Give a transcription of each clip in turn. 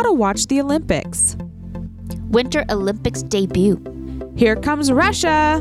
how to watch the Olympics. Winter Olympics debut. Here comes Russia.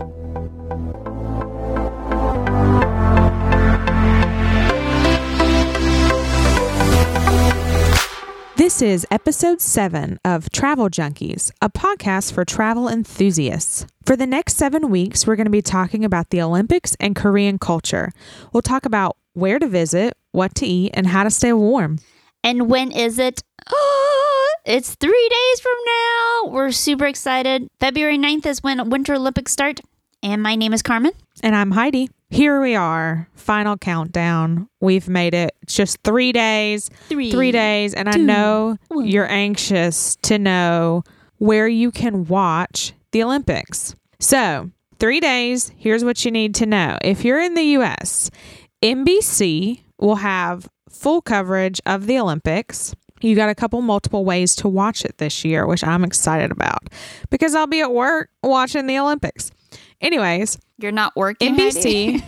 This is episode seven of Travel Junkies, a podcast for travel enthusiasts. For the next seven weeks, we're going to be talking about the Olympics and Korean culture. We'll talk about where to visit, what to eat, and how to stay warm. And when is it? Oh, it's three days from now. We're super excited. February 9th is when Winter Olympics start. And my name is Carmen. And I'm Heidi. Here we are, final countdown. We've made it. Just three days. Three. Three days. And I know one. you're anxious to know where you can watch the Olympics. So, three days. Here's what you need to know. If you're in the US, NBC will have full coverage of the Olympics. You got a couple multiple ways to watch it this year, which I'm excited about because I'll be at work watching the Olympics. Anyways, You're not working. NBC.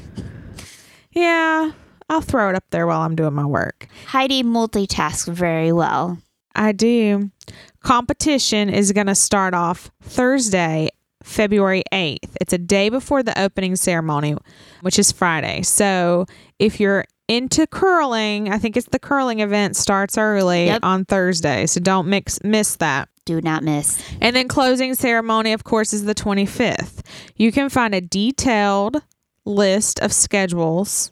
yeah, I'll throw it up there while I'm doing my work. Heidi multitasks very well. I do. Competition is going to start off Thursday, February 8th. It's a day before the opening ceremony, which is Friday. So if you're into curling, I think it's the curling event starts early Yep. on Thursday. So don't mix miss that. Do not miss. And then closing ceremony, of course, is the 25th. You can find a detailed list of schedules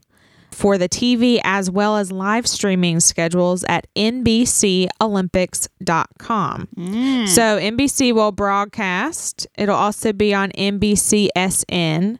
for the TV as well as live streaming schedules at NBCOlympics.com. Mm. So NBC will broadcast. It'll also be on NBCSN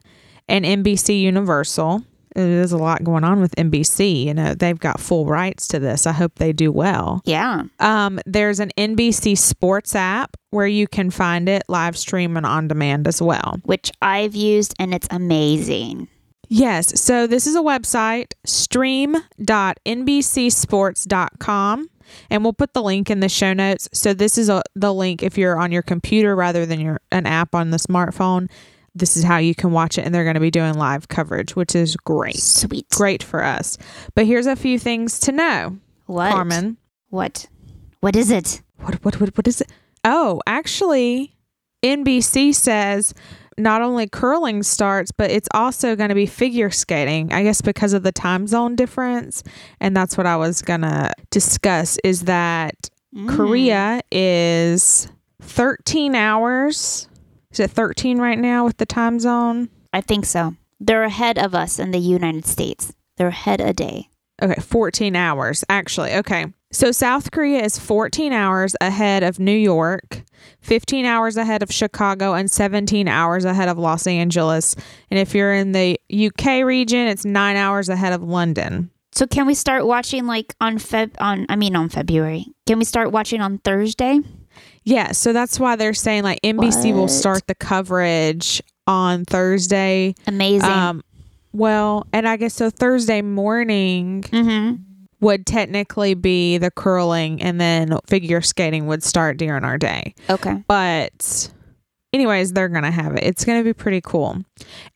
and NBC Universal. There's a lot going on with NBC. You know, they've got full rights to this. I hope they do well. Yeah. Um, there's an NBC Sports app where you can find it live stream and on demand as well. Which I've used and it's amazing. Yes. So this is a website, stream.nbcsports.com. And we'll put the link in the show notes. So this is a, the link if you're on your computer rather than your an app on the smartphone. This is how you can watch it, and they're going to be doing live coverage, which is great. Sweet. Great for us. But here's a few things to know, What? Carmen. What? What is it? what what what what is it? Oh, actually, NBC says not only curling starts, but it's also going to be figure skating. I guess because of the time zone difference, and that's what I was gonna discuss. Is that mm. Korea is 13 hours? Is it 13 right now with the time zone? I think so. They're ahead of us in the United States. They're ahead a day. Okay, 14 hours actually. Okay. So South Korea is 14 hours ahead of New York, 15 hours ahead of Chicago, and 17 hours ahead of Los Angeles. And if you're in the UK region, it's nine hours ahead of London. So can we start watching like on Feb on I mean on February? Can we start watching on Thursday? Yeah, so that's why they're saying like NBC will start the coverage on Thursday. Amazing. Um, well, and I guess so Thursday morning mm-hmm. would technically be the curling, and then figure skating would start during our day. Okay. But anyways, they're going to have it. It's going to be pretty cool.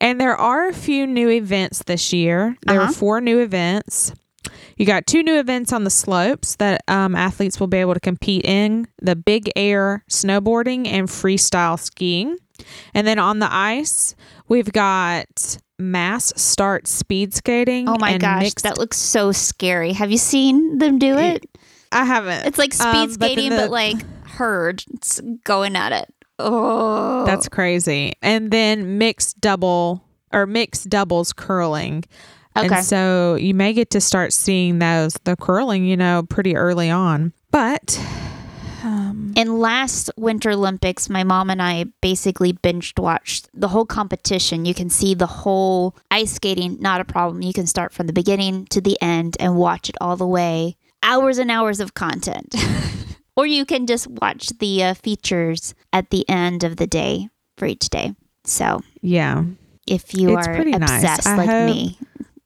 And there are a few new events this year. There Uh-huh. are four new events. You got two new events on the slopes that um, athletes will be able to compete in the big air snowboarding and freestyle skiing. And then on the ice, we've got mass start speed skating. Oh my and gosh, mixed- that looks so scary. Have you seen them do it? I haven't. It's like speed Um, but skating, the- but like herd it's going at it. Oh, That's crazy. And then mixed double or mixed doubles curling. Okay. And so you may get to start seeing those the curling, you know, pretty early on. But um, In last Winter Olympics, my mom and I basically binged watched the whole competition. You can see the whole ice skating, not a problem. You can start from the beginning to the end and watch it all the way. Hours and hours of content. or you can just watch the uh, features at the end of the day for each day. So yeah, if you It's are pretty nice. obsessed like hope- me,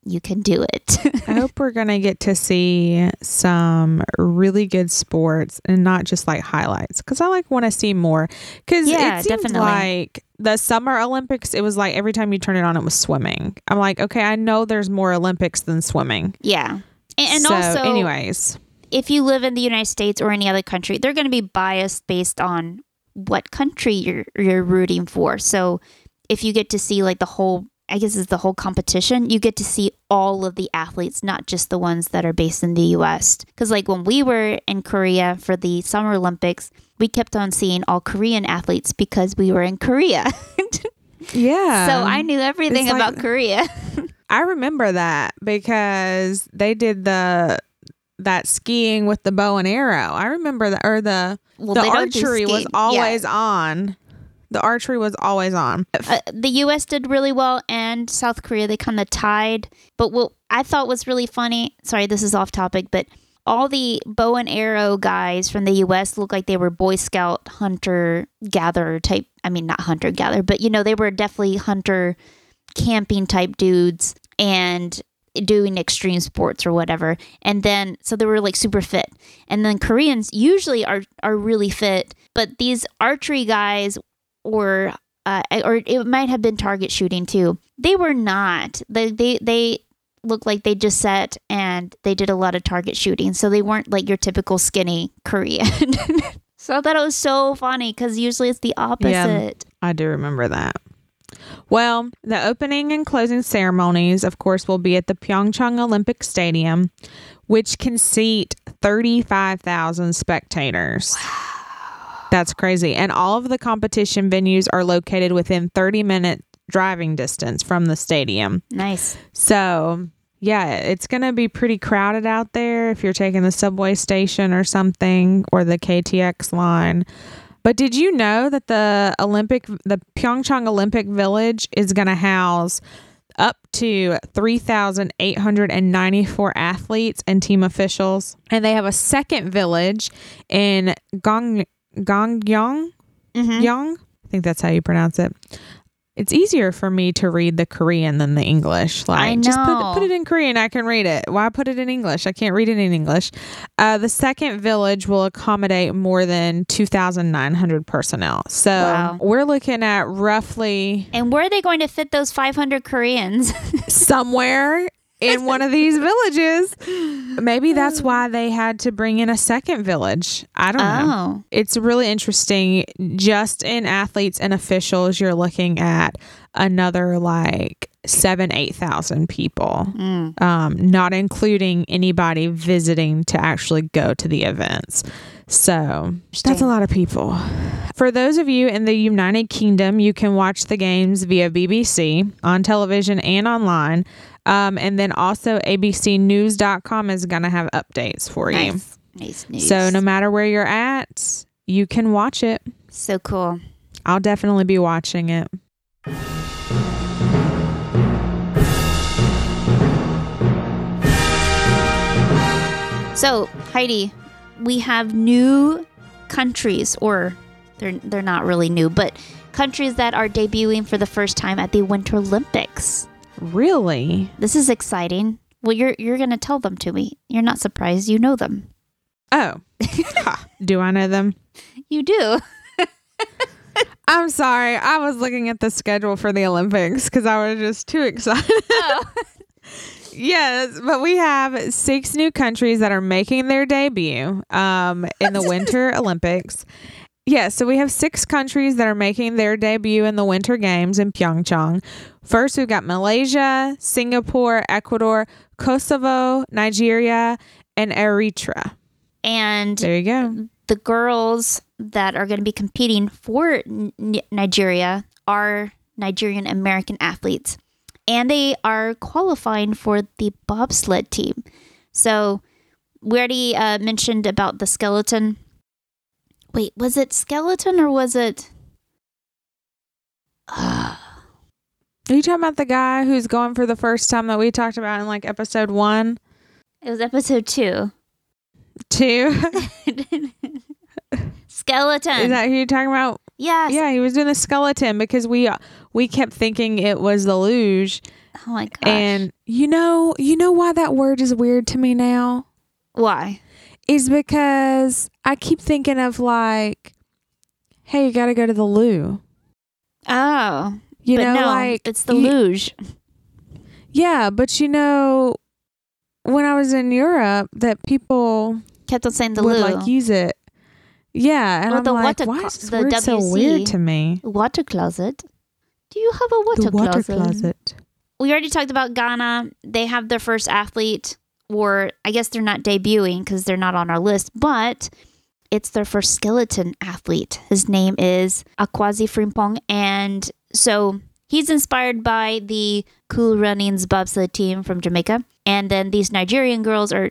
you can do it. I hope we're going to get to see some really good sports and not just like highlights because I like want to see more. Because Yeah, it seems definitely. like the Summer Olympics, it was like every time you turn it on, it was swimming. I'm like, okay, I know there's more Olympics than swimming. yeah. And, and so, also, anyways, if you live in the United States or any other country, they're going to be biased based on what country you're you're rooting for. So if you get to see like the whole I guess it's the whole competition, you get to see all of the athletes, not just the ones that are based in the US. Cuz like when we were in Korea for the Summer Olympics, we kept on seeing all Korean athletes because we were in Korea. Yeah. so I knew everything like- about Korea. I remember that because they did the that skiing with the bow and arrow. I remember that or the Well, the they don't do archery was skiing. Yeah. always on. The archery was always on. uh, the U.S. did really well, and South Korea they kind of tied. But what I thought was really funny. Sorry, this is off topic, but all the bow and arrow guys from the U.S. looked like they were Boy Scout hunter gatherer type. I mean, not hunter gatherer, but you know they were definitely hunter camping type dudes and doing extreme sports or whatever. And then so they were like super fit. And then Koreans usually are are really fit, but these archery guys or uh, or it might have been target shooting too. They were not. They they they looked like they just sat and they did a lot of target shooting. So they weren't like your typical skinny Korean. so I thought it was so funny because usually it's the opposite. I do remember that. Well, the opening and closing ceremonies, of course, will be at the Pyeongchang Olympic Stadium, which can seat 35,000 spectators. That's crazy. And all of the competition venues are located within 30 minute driving distance from the stadium. Nice. So, yeah, it's going to be pretty crowded out there if you're taking the subway station or something or the KTX line. But did you know that the Olympic the Pyeongchang Olympic Village is going to house up to 3,894 athletes and team officials and they have a second village in Gong Gongyeong Mm-hmm. Young. I think that's how you pronounce it. It's easier for me to read the Korean than the English. Like, I just put, put it in Korean. I can read it. Why put it in English? I can't read it in English. Uh, the second village will accommodate more than 2,900 personnel. So Wow. we're looking at roughly And where are they going to fit those 500 Koreans? somewhere in one of these villages. Maybe that's why they had to bring in a second village. I don't know. oh. it's really interesting. Just in athletes and officials, you're looking at another like seven, eight thousand people, Mm. um, not including anybody visiting to actually go to the events. So that's a lot of people. For those of you in the United Kingdom, you can watch the games via BBC on television and online. Um, and then also abcnews.com is going to have updates for you. Nice. Nice news. So no matter where you're at, you can watch it. so cool. I'll definitely be watching it. So, Heidi, we have new countries, or they're they're not really new, but countries that are debuting for the first time at the Winter Olympics. Really? This is exciting. Well, you're you're gonna tell them to me. You're not surprised. You know them. Oh. Ha. Do I know them? You do. I'm sorry. I was looking at the schedule for the Olympics because I was just too excited. Oh. yes, but we have six new countries that are making their debut um, in the Winter Olympics. Yeah, so we have six countries that are making their debut in the Winter Games in Pyeongchang. First, we've got Malaysia, Singapore, Ecuador, Kosovo, Nigeria, and Eritrea. And There you go. the girls that are going to be competing for N- Nigeria are Nigerian American athletes, and they are qualifying for the bobsled team. So we already uh, mentioned about the skeleton. Wait, was it skeleton or was it? Are you talking about the guy who's going for the first time that we talked about in like episode one, It was episode two. two? skeleton. Is that who you're talking about? yes. Yeah, he was doing the skeleton because we uh, we kept thinking it was the luge, Oh my gosh. and you know you know why that word is weird to me now why? Is because I keep thinking of like, hey, you got to go to the loo. Oh, You know, no, like it's the you- luge. Yeah, but you know, when I was in Europe, that people kept on saying the would loo. like use it. Yeah, and Well, I'm the like, water why is this the word so weird to me? water closet. Do you have a water, the water closet? closet. We already talked about Ghana. They have their first athlete, or I guess they're not debuting because they're not on our list, but it's their first skeleton athlete. His name is Akwasi Frimpong. And so he's inspired by the Cool Runnings bobsled team from Jamaica. And then these Nigerian girls are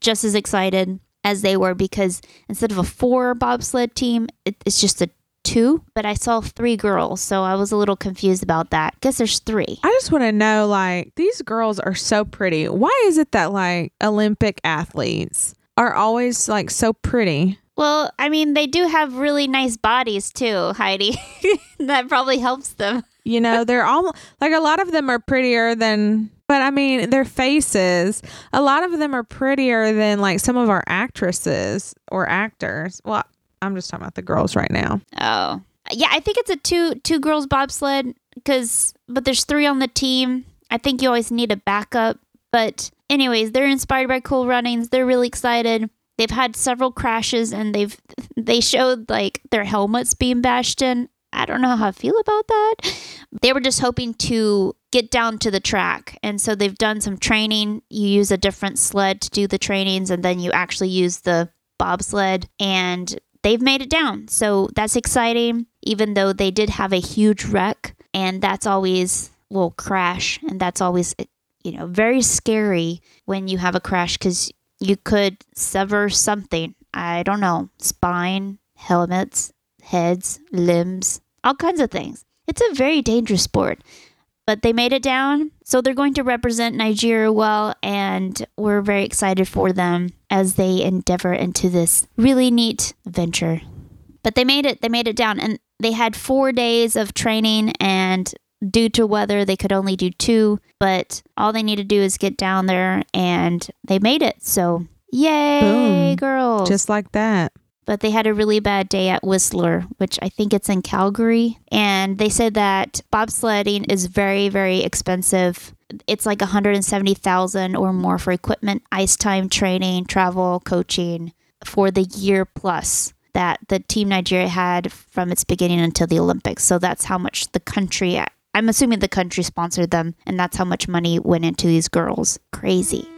just as excited as they were because instead of a four bobsled team, it, it's just a two. But I saw three girls, so I was a little confused about that. Guess there's three. I just want to know, like, these girls are so pretty. Why is it that like Olympic athletes are always like so pretty? Well, I mean, they do have really nice bodies too, Heidi. that probably helps them. You know, they're all like a lot of them are prettier than, but I mean, their faces, a lot of them are prettier than like some of our actresses or actors. Well, I'm just talking about the girls right now. Oh, yeah. I think it's a two two girls bobsled because, but there's three on the team. I think you always need a backup. But anyways, they're inspired by Cool Runnings. They're really excited. They've had several crashes and they've they showed like their helmets being bashed in. I don't know how I feel about that. They were just hoping to get down to the track. And so they've done some training. You use a different sled to do the trainings and then you actually use the bobsled and they've made it down. So that's exciting, even though they did have a huge wreck. And that's always will crash. And that's always, eh, you know, very scary when you have a crash because you could sever something. I don't know, spine, helmets, heads, limbs, all kinds of things. It's a very dangerous sport. But they made it down. So they're going to represent Nigeria well. And we're very excited for them as they endeavor into this really neat venture. But they made it. They made it down. And they had four days of training. And due to weather, they could only do two. But all they need to do is get down there. And they made it. So yay, Boom. girls. Just like that. But they had a really bad day at Whistler, which I think it's in Calgary. And they said that bobsledding is very, very expensive. It's like 170,000 or more for equipment, ice time, training, travel, coaching for the year plus that the team Nigeria had from its beginning until the Olympics. So that's how much the country I'm assuming the country sponsored them and that's how much money went into these girls. Crazy.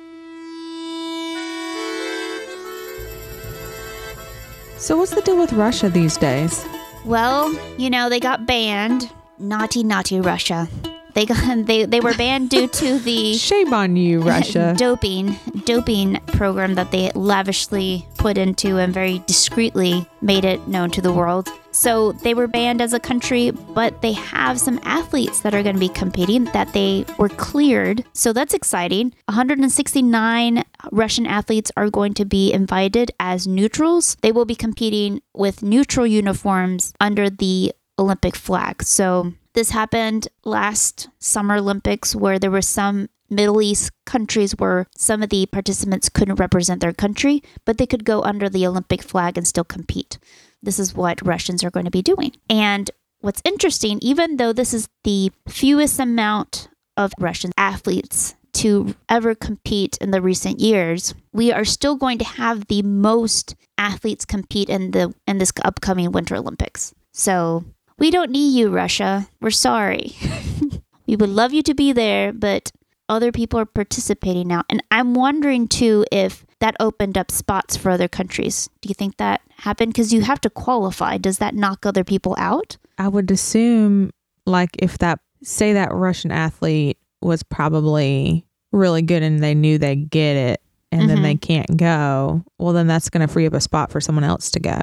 So what's the deal with Russia these days? Well, you know, they got banned. Naughty, naughty Russia. They got they, they were banned due to the Shame on you, Russia. doping doping program that they lavishly put into and very discreetly made it known to the world. So they were banned as a country, but they have some athletes that are going to be competing that they were cleared. So that's exciting. 169 Russian athletes are going to be invited as neutrals. They will be competing with neutral uniforms under the Olympic flag. So mm-hmm. this happened last Summer Olympics where there were some Middle East countries where some of the participants couldn't represent their country, but they could go under the Olympic flag and still compete. This is what Russians are going to be doing. And what's interesting, even though this is the fewest amount of Russian athletes to ever compete in the recent years, we are still going to have the most athletes compete in the in this upcoming Winter Olympics. So we don't need you, Russia. We're sorry. we would love you to be there, but other people are participating now. And I'm wondering too if that opened up spots for other countries. Do you think that happened? Because you have to qualify. Does that knock other people out? I would assume, like, if that, say, that Russian athlete was probably really good and they knew they'd get it and then Mhm. they can't go, well, then that's going to free up a spot for someone else to go.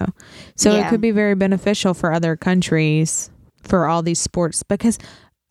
So Yeah. it could be very beneficial for other countries for all these sports because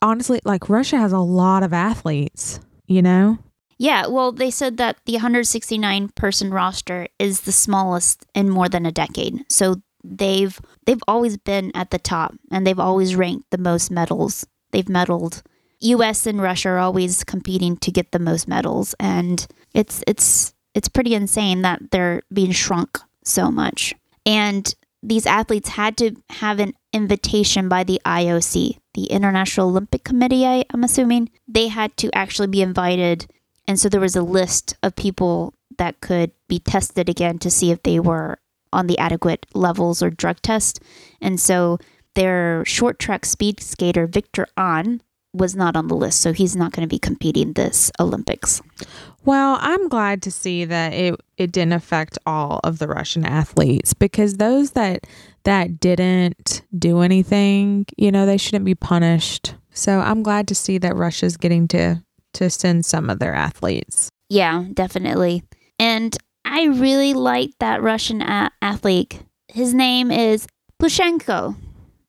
honestly, like, Russia has a lot of athletes, you know? Yeah, well, they said that the 169 person roster is the smallest in more than a decade. So they've they've always been at the top and they've always ranked the most medals. They've medaled. US and Russia are always competing to get the most medals and it's it's it's pretty insane that they're being shrunk so much. And these athletes had to have an invitation by the IOC, the International Olympic Committee, I, I'm assuming. They had to actually be invited and so there was a list of people that could be tested again to see if they were on the adequate levels or drug test. And so their short track speed skater, Viktor Ahn, was not on the list. So he's not going to be competing this Olympics. Well, I'm glad to see that it, it didn't affect all of the Russian athletes because those that that didn't do anything, you know, they shouldn't be punished. So I'm glad to see that Russia's getting to to send some of their athletes. Yeah, definitely. And I really like that Russian a- athlete. His name is Plushenko.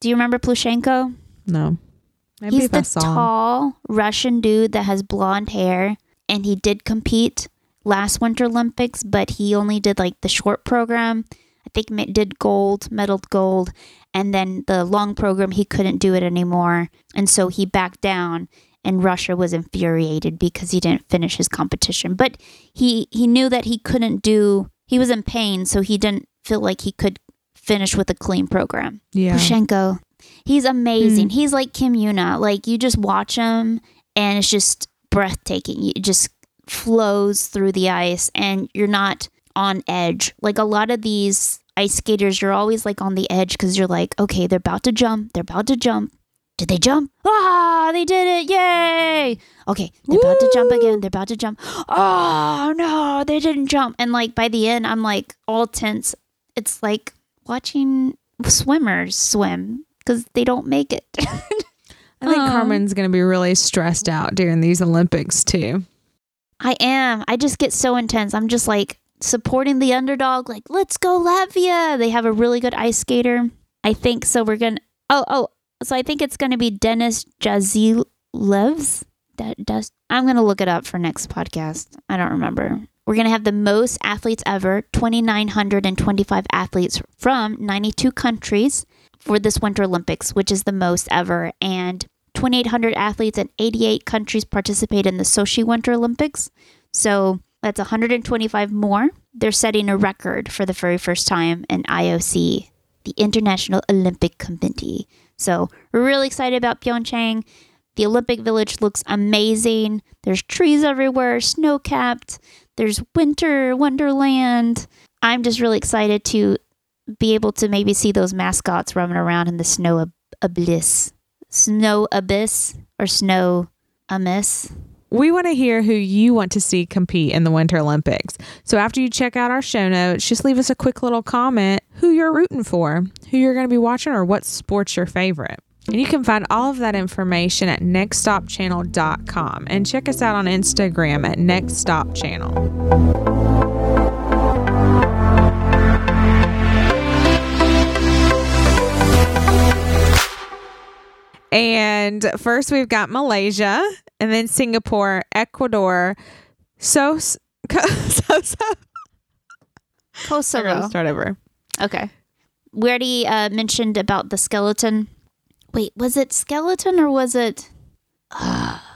Do you remember Plushenko? No. Maybe He's the him. tall Russian dude that has blonde hair, and he did compete last Winter Olympics, but he only did like the short program. I think did gold, medaled gold, and then the long program he couldn't do it anymore, and so he backed down. And Russia was infuriated because he didn't finish his competition. But he he knew that he couldn't do. He was in pain, so he didn't feel like he could finish with a clean program. Yeah. Pushenko. He's amazing. He's like Kim Yuna. Like you just watch him and it's just breathtaking. It just flows through the ice and you're not on edge. Like a lot of these ice skaters, you're always like on the edge because you're like, okay, they're about to jump. They're about to jump. Did they jump? Ah, they did it. Yay. Okay, they're about to jump again. They're about to jump. Oh, no, they didn't jump. And like by the end, I'm like all tense. It's like watching swimmers swim because they don't make it. I think Um, Carmen's going to be really stressed out during these Olympics too. I am. I just get so intense. I'm just like supporting the underdog. Like, let's go Latvia. They have a really good ice skater. I think so. We're gonna. Oh, oh. So I think it's gonna be Deniss Vasiljevs. That does. I'm gonna look it up for next podcast. I don't remember. We're gonna have the most athletes ever. 2,925 athletes from 92 countries for this Winter Olympics, which is the most ever, and 2,800 athletes in 88 countries participate in the Sochi Winter Olympics. So that's 125 more. They're setting a record for the very first time in IOC, the International Olympic Committee. So we're really excited about Pyeongchang. The Olympic Village looks amazing. There's trees everywhere, snow capped. There's winter wonderland. I'm just really excited to be able to maybe see those mascots roaming around in the snow ab- abyss. Snow abyss or snow amiss. We want to hear who you want to see compete in the Winter Olympics. So after you check out our show notes, just leave us a quick little comment who you're rooting for, who you're going to be watching, or what sport's your favorite. And you can find all of that information at nextstopchannel.com and check us out on Instagram at nextstopchannel. And first we've got Malaysia and then Singapore, Ecuador, so so so. Kosovo. start over. Okay. We already uh, mentioned about the skeleton. Wait, was it skeleton or was it?